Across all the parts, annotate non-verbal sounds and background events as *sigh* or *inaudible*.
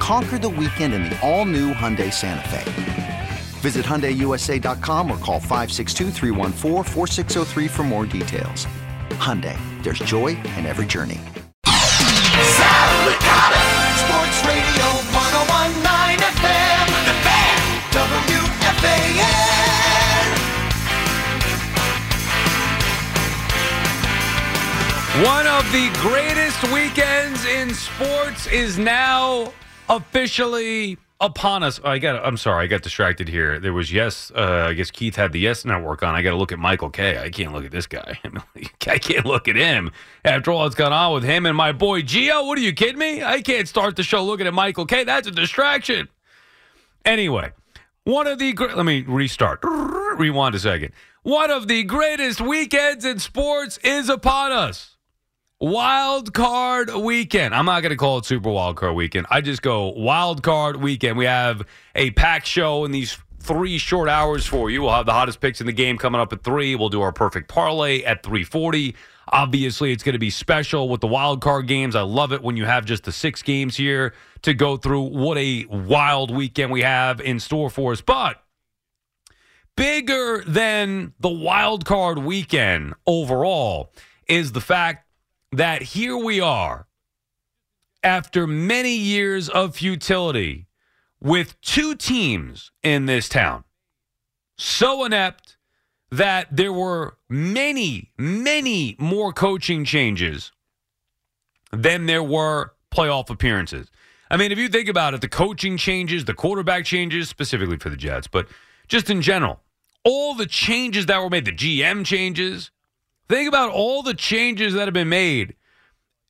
Conquer the weekend in the all new Hyundai Santa Fe. Visit HyundaiUSA.com or call 562 for more details. Hyundai, there's joy in every journey. Sal Licata, Sports Radio 1019 FM, The Fan, WFAN. One of the greatest weekends in sports is now officially upon us. I got. I'm sorry, I got distracted here. There was yes. Uh, I guess Keith had the yes network on. I got to look at Michael Kay. I can't look at this guy. *laughs* I can't look at him. After all that's gone on with him and my boy Gio. What are you kidding me? I can't start the show looking at Michael Kay. That's a distraction. Anyway, one of the great. Let me restart. Rewind a second. One of the greatest weekends in sports is upon us. Wild card weekend. I'm not going to call it Super Wild Card weekend. I just go wild card weekend. We have a packed show in these three short hours for you. We'll have the hottest picks in the game coming up at three. We'll do our perfect parlay at 340. Obviously, it's going to be special with the wild card games. I love it when you have just the six games here to go through. What a wild weekend we have in store for us. But bigger than the wild card weekend overall is the fact that here we are after many years of futility with two teams in this town so inept that there were many, many more coaching changes than there were playoff appearances. I mean, if you think about it, the coaching changes, the quarterback changes, specifically for the Jets, but just in general, all the changes that were made, the GM changes, Think about all the changes that have been made.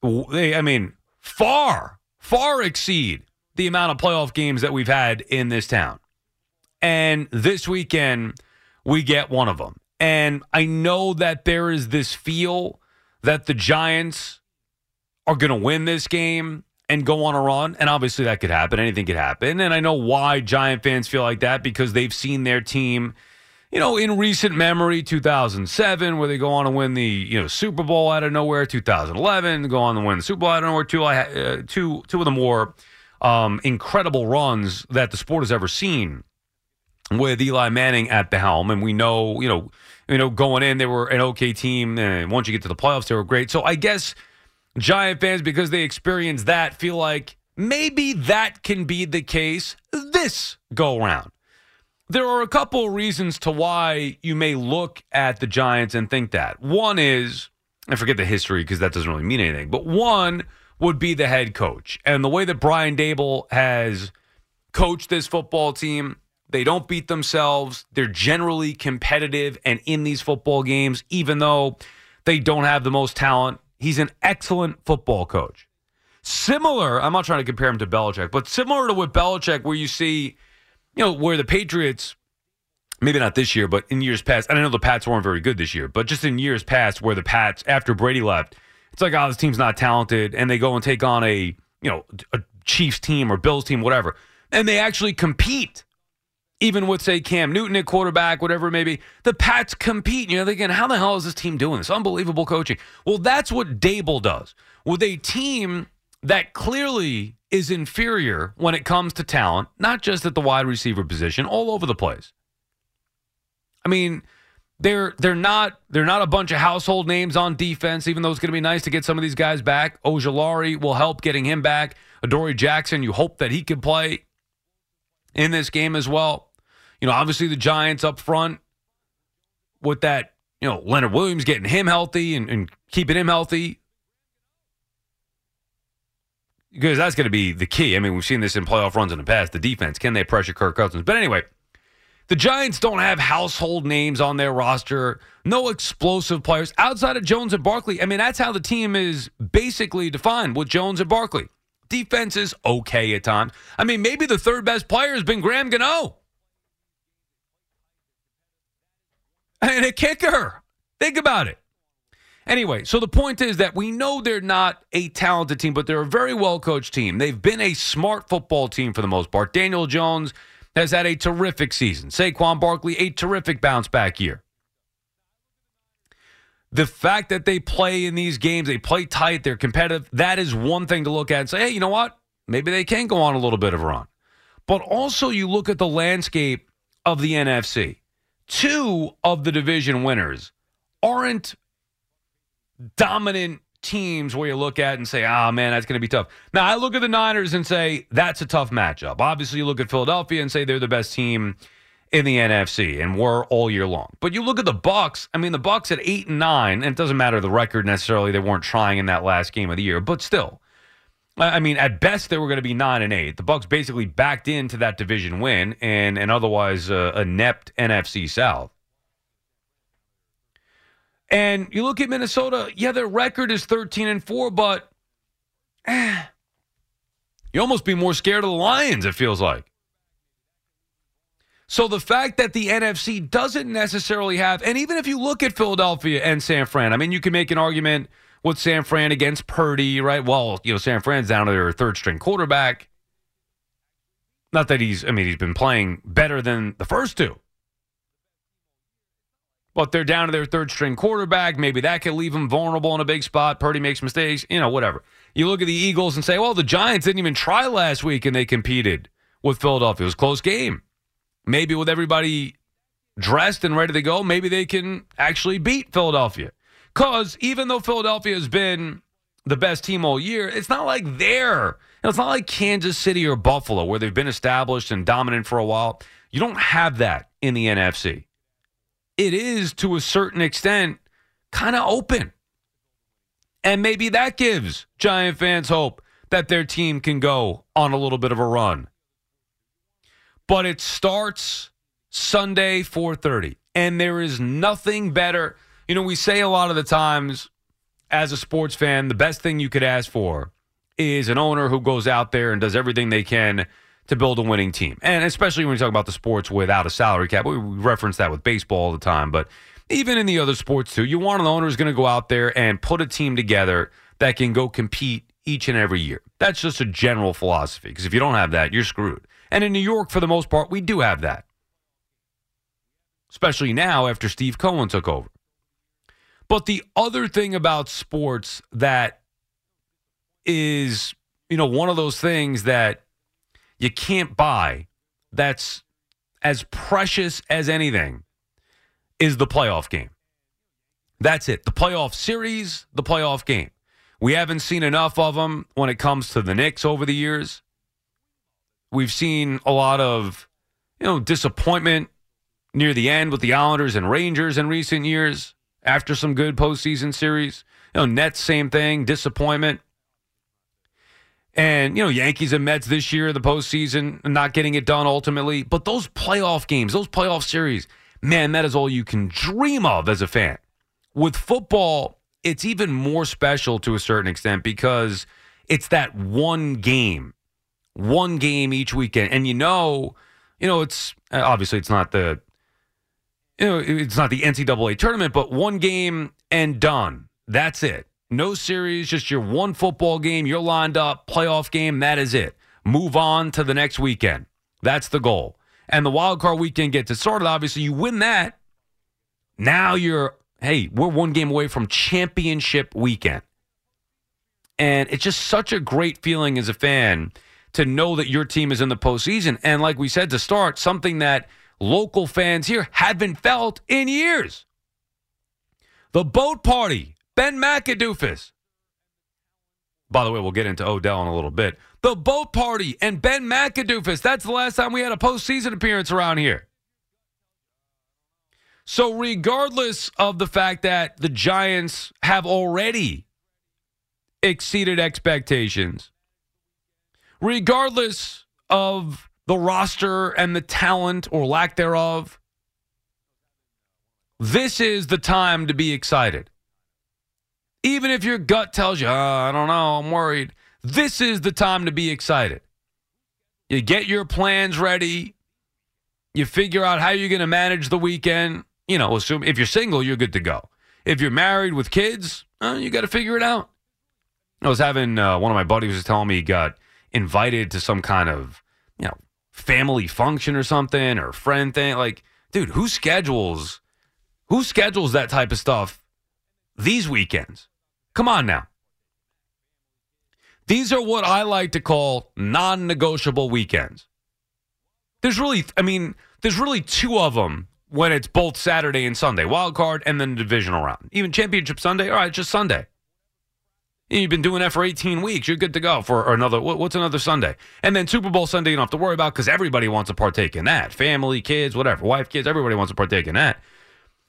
They, I mean, far, far exceed the amount of playoff games that we've had in this town. And this weekend, we get one of them. And I know that there is this feel that the Giants are going to win this game and go on a run. And obviously, that could happen. Anything could happen. And I know why Giant fans feel like that because they've seen their team you know, in recent memory, 2007, where they go on to win the you know Super Bowl out of nowhere. 2011, go on to win the Super Bowl out of nowhere. Two, uh, two, two of the more um, incredible runs that the sport has ever seen with Eli Manning at the helm, and we know, you know, you know, going in, they were an okay team, and once you get to the playoffs, they were great. So I guess Giant fans, because they experienced that, feel like maybe that can be the case this go round there are a couple reasons to why you may look at the Giants and think that. One is, I forget the history because that doesn't really mean anything, but one would be the head coach. And the way that Brian Daboll has coached this football team, they don't beat themselves. They're generally competitive and in these football games, even though they don't have the most talent. He's an excellent football coach. Similar, I'm not trying to compare him to Belichick, but similar to with Belichick, where you see you know, where the Patriots, maybe not this year, but in years past, I know the Pats weren't very good this year, but just in years past where the Pats, after Brady left, it's like, oh, this team's not talented, and they go and take on a, you know, a Chiefs team or Bills team, whatever, and they actually compete. Even with, say, Cam Newton at quarterback, whatever it may be, the Pats compete. You know, thinking, how the hell is this team doing this? Unbelievable coaching. Well, that's what Daboll does. With a team that clearly is inferior when it comes to talent, not just at the wide receiver position, all over the place. I mean, they're they're not they're not a bunch of household names on defense, even though it's going to be nice to get some of these guys back. Ojulari will help getting him back. Adoree Jackson, you hope that he can play in this game as well. You know, obviously the Giants up front with that, you know, Leonard Williams getting him healthy and, and keeping him healthy because that's going to be the key. I mean, we've seen this in playoff runs in the past. The defense can they pressure Kirk Cousins? But anyway, the Giants don't have household names on their roster, no explosive players outside of Jones and Barkley. I mean, that's how the team is basically defined with Jones and Barkley. Defense is okay at times. I mean, maybe the third best player has been Graham Gano. And a kicker. Think about it. Anyway, so the point is that we know they're not a talented team, but they're a very well coached team. They've been a smart football team for the most part. Daniel Jones has had a terrific season. Saquon Barkley, a terrific bounce back year. The fact that they play in these games, they play tight, they're competitive, that is one thing to look at and say, hey, you know what? Maybe they can go on a little bit of a run. But also, you look at the landscape of the NFC. Two of the division winners aren't dominant teams where you look at and say, oh man, that's going to be tough. Now, I look at the Niners and say, that's a tough matchup. Obviously, you look at Philadelphia and say they're the best team in the NFC and were all year long. But you look at the Bucks, I mean, the Bucks at 8 and 9, and it doesn't matter the record necessarily, they weren't trying in that last game of the year, but still. I mean, at best they were going to be nine and eight. The Bucks basically backed into that division win and and otherwise uh, inept NFC South. And you look at Minnesota, yeah, their record is 13 and 4, but eh, you almost be more scared of the Lions, it feels like. So the fact that the NFC doesn't necessarily have, and even if you look at Philadelphia and San Fran, I mean, you can make an argument with San Fran against Purdy, right? Well, you know, San Fran's down to their third string quarterback. Not that he's, I mean, he's been playing better than the first two. But they're down to their third string quarterback. Maybe that could leave them vulnerable in a big spot. Purdy makes mistakes, you know, whatever. You look at the Eagles and say, well, the Giants didn't even try last week and they competed with Philadelphia. It was a close game. Maybe with everybody dressed and ready to go, maybe they can actually beat Philadelphia. Because even though Philadelphia has been the best team all year, it's not like they're, it's not like Kansas City or Buffalo where they've been established and dominant for a while. You don't have that in the NFC it is to a certain extent kind of open. And maybe that gives Giant fans hope that their team can go on a little bit of a run. But it starts Sunday 4:30 and there is nothing better. You know, we say a lot of the times as a sports fan, the best thing you could ask for is an owner who goes out there and does everything they can to build a winning team. And especially when we talk about the sports without a salary cap, we reference that with baseball all the time. But even in the other sports too, you want an owner who's going to go out there and put a team together that can go compete each and every year. That's just a general philosophy. Because if you don't have that, you're screwed. And in New York, for the most part, we do have that. Especially now after Steve Cohen took over. But the other thing about sports that is, you know, one of those things that you can't buy that's as precious as anything is the playoff game. That's it. The playoff series, the playoff game. We haven't seen enough of them when it comes to the Knicks over the years. We've seen a lot of, you know, disappointment near the end with the Islanders and Rangers in recent years after some good postseason series. You know, Nets, same thing, disappointment. And, you know, Yankees and Mets this year, the postseason, not getting it done ultimately. But those playoff games, those playoff series, man, that is all you can dream of as a fan. With football, it's even more special to a certain extent because it's that one game, one game each weekend. And you know, you know, it's uh, obviously it's not the, you know, it's not the NCAA tournament, but one game and done. That's it. No series, just your one football game. You're lined up, playoff game. That is it. Move on to the next weekend. That's the goal. And the wild card weekend gets it started. Obviously, you win that. Now you're, hey, we're one game away from championship weekend. And it's just such a great feeling as a fan to know that your team is in the postseason. And like we said to start, something that local fans here haven't felt in years. The boat party Ben McAdoofus. By the way, we'll get into Odell in a little bit. The boat party and Ben McAdoofus. That's the last time we had a postseason appearance around here. So, regardless of the fact that the Giants have already exceeded expectations, regardless of the roster and the talent or lack thereof, this is the time to be excited. Even if your gut tells you, oh, I don't know, I'm worried. This is the time to be excited. You get your plans ready. You figure out how you're going to manage the weekend. You know, assume if you're single, you're good to go. If you're married with kids, uh, you got to figure it out. I was having uh, one of my buddies was telling me he got invited to some kind of you know family function or something or friend thing. Like, dude, who schedules who schedules that type of stuff these weekends? Come on now. These are what I like to call non-negotiable weekends. There's really, I mean, there's really two of them when it's both Saturday and Sunday, wild card and then the divisional round. Even championship Sunday, all right, just Sunday. You've been doing that for 18 weeks. You're good to go for another. What's another Sunday? And then Super Bowl Sunday, you don't have to worry about because everybody wants to partake in that. Family, kids, whatever, wife, kids, everybody wants to partake in that.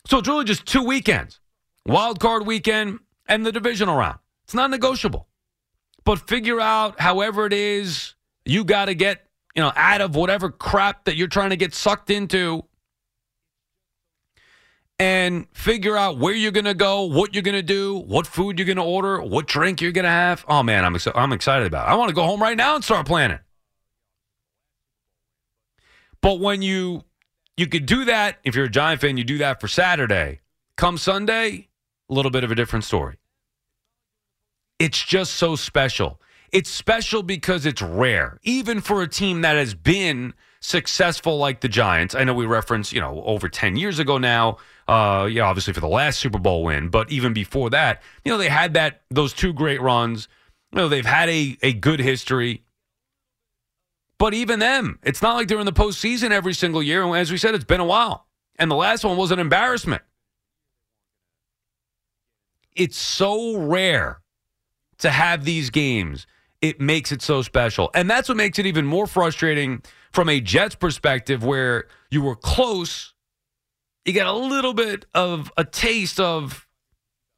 So it's really just two weekends wild card weekend and the divisional round. It's not negotiable. But figure out however it is you got to get, you know, out of whatever crap that you're trying to get sucked into and figure out where you're going to go, what you're going to do, what food you're going to order, what drink you're going to have. Oh man, I'm ex- I'm excited about it. I want to go home right now and start planning. But when you you could do that if you're a Giant fan, you do that for Saturday. Come Sunday, a little bit of a different story. It's just so special. It's special because it's rare, even for a team that has been successful like the Giants. I know we reference, you know, over 10 years ago now, uh, yeah, obviously for the last Super Bowl win, but even before that, you know, they had that those two great runs. You know, they've had a, a good history. But even them, it's not like they're in the postseason every single year. And as we said, it's been a while. And the last one was an embarrassment. It's so rare to have these games. It makes it so special. And that's what makes it even more frustrating from a Jets perspective, where you were close. You got a little bit of a taste of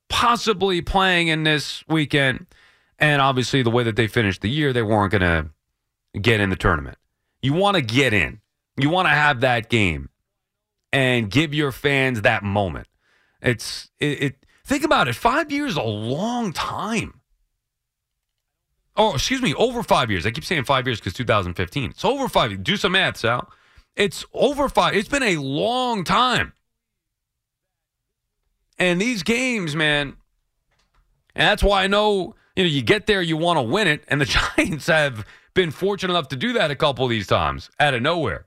possibly playing in this weekend. And obviously, the way that they finished the year, they weren't going to get in the tournament. You want to get in. You want to have that game and give your fans that moment. It's it, it think about it. 5 years a long time. Oh, excuse me, over 5 years. I keep saying 5 years cuz 2015. It's over 5. Do some math, Sal. It's over 5. It's been a long time. And these games, man, and that's why I know, you know, you get there, you want to win it, and the *laughs* Giants have been fortunate enough to do that a couple of these times out of nowhere.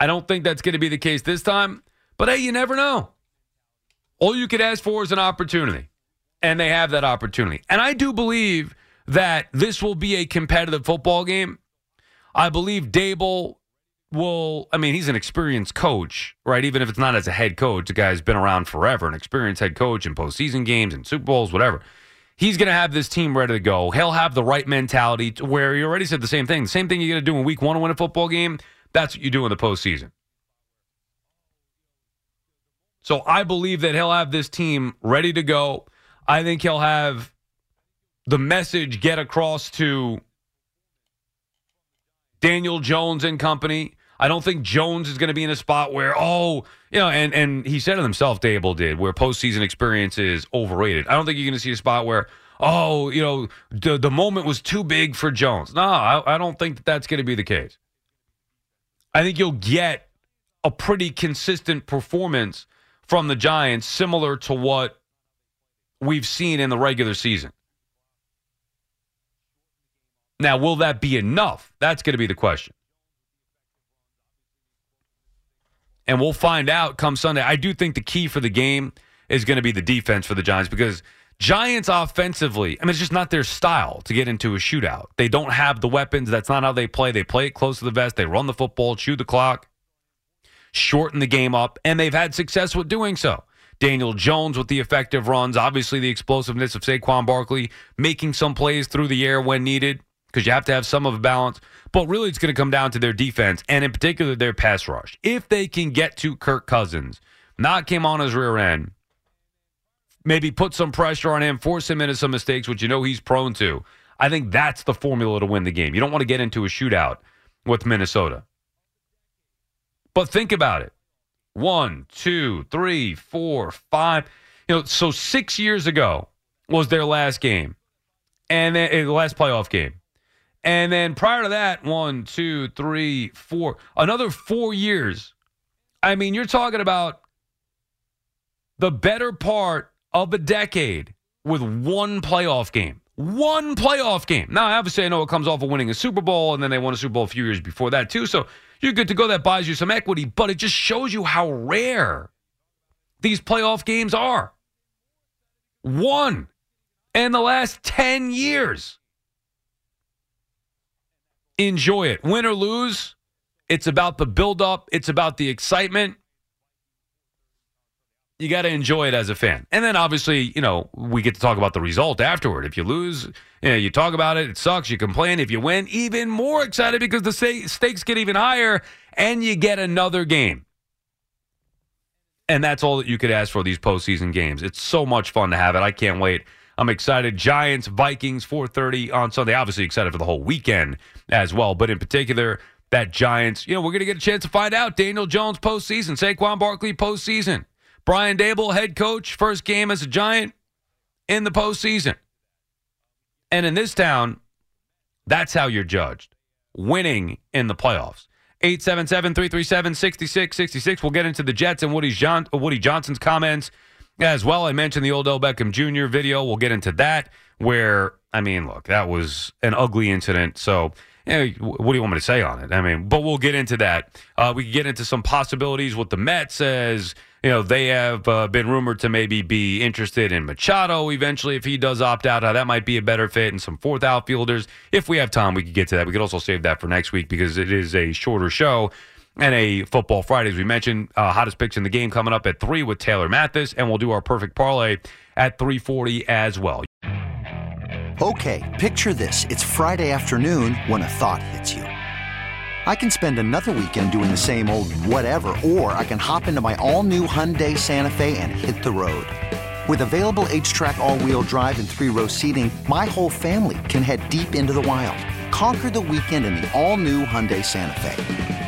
I don't think that's going to be the case this time, but hey, you never know. All you could ask for is an opportunity, and they have that opportunity. And I do believe that this will be a competitive football game. I believe Daboll will, I mean, he's an experienced coach, right? Even if it's not as a head coach, the guy's been around forever, an experienced head coach in postseason games and Super Bowls, whatever he's going to have this team ready to go. He'll have the right mentality to where he already said the same thing. The same thing you're going to do in week one to win a football game, that's what you do in the postseason. So I believe that he'll have this team ready to go. I think he'll have the message get across to Daniel Jones and company. I don't think Jones is going to be in a spot where, oh, you know, and, and he said it himself, Daboll did, where postseason experience is overrated. I don't think you're going to see a spot where, oh, you know, the, the moment was too big for Jones. No, I, I don't think that that's going to be the case. I think you'll get a pretty consistent performance from the Giants, similar to what we've seen in the regular season. Now, will that be enough? That's going to be the question. and we'll find out come Sunday. I do think the key for the game is going to be the defense for the Giants because Giants offensively, I mean, it's just not their style to get into a shootout. They don't have the weapons. That's not how they play. They play it close to the vest. They run the football, chew the clock, shorten the game up, and they've had success with doing so. Daniel Jones with the effective runs, obviously the explosiveness of Saquon Barkley, making some plays through the air when needed because you have to have some of a balance. But really, it's going to come down to their defense and, in particular, their pass rush. If they can get to Kirk Cousins, knock him on his rear end, maybe put some pressure on him, force him into some mistakes, which you know he's prone to. I think that's the formula to win the game. You don't want to get into a shootout with Minnesota. But think about it one, two, three, four, five. You know, so six years ago was their last game. and eh, the last playoff game. And then prior to that, one, two, three, four, another four years. I mean, you're talking about the better part of a decade with one playoff game. One playoff game. Now, obviously, I know it comes off of winning a Super Bowl, and then they won a Super Bowl a few years before that, too. So you're good to go. That buys you some equity, but it just shows you how rare these playoff games are. One in the last 10 years. Enjoy it. Win or lose, it's about the buildup, it's about the excitement. You got to enjoy it as a fan. And then obviously, you know, we get to talk about the result afterward. If you lose, you know, you talk about it, it sucks, you complain. If you win, even more excited because the stakes get even higher and you get another game. And that's all that you could ask for these postseason games. It's so much fun to have it. I can't wait. I'm excited. Giants, Vikings, 4:30 on Sunday. Obviously excited for the whole weekend as well, but in particular, that Giants. You know, we're going to get a chance to find out. Daniel Jones postseason, Saquon Barkley postseason, Brian Daboll head coach, first game as a Giant in the postseason. And in this town, that's how you're judged. Winning in the playoffs. 877-337-6666. We'll get into the Jets and Woody, John, Woody Johnson's comments as well. I mentioned the old Odell Beckham Jr. video. We'll get into that where, I mean, look, that was an ugly incident. So, you know, what do you want me to say on it? I mean, but we'll get into that. Uh, we can get into some possibilities with the Mets as, you know, they have uh, been rumored to maybe be interested in Machado eventually if he does opt out. How that might be a better fit and some fourth outfielders. If we have time, we could get to that. We could also save that for next week because it is a shorter show and a football Friday, as we mentioned. Uh, hottest picks in the game coming up at three with Taylor Mathis, and we'll do our perfect parlay at three forty as well. Okay, picture this: it's Friday afternoon when a thought hits you. I can spend another weekend doing the same old whatever, or I can hop into my all-new Hyundai Santa Fe and hit the road. With available HTRAC all-wheel drive and three-row seating, my whole family can head deep into the wild. Conquer the weekend in the all-new Hyundai Santa Fe.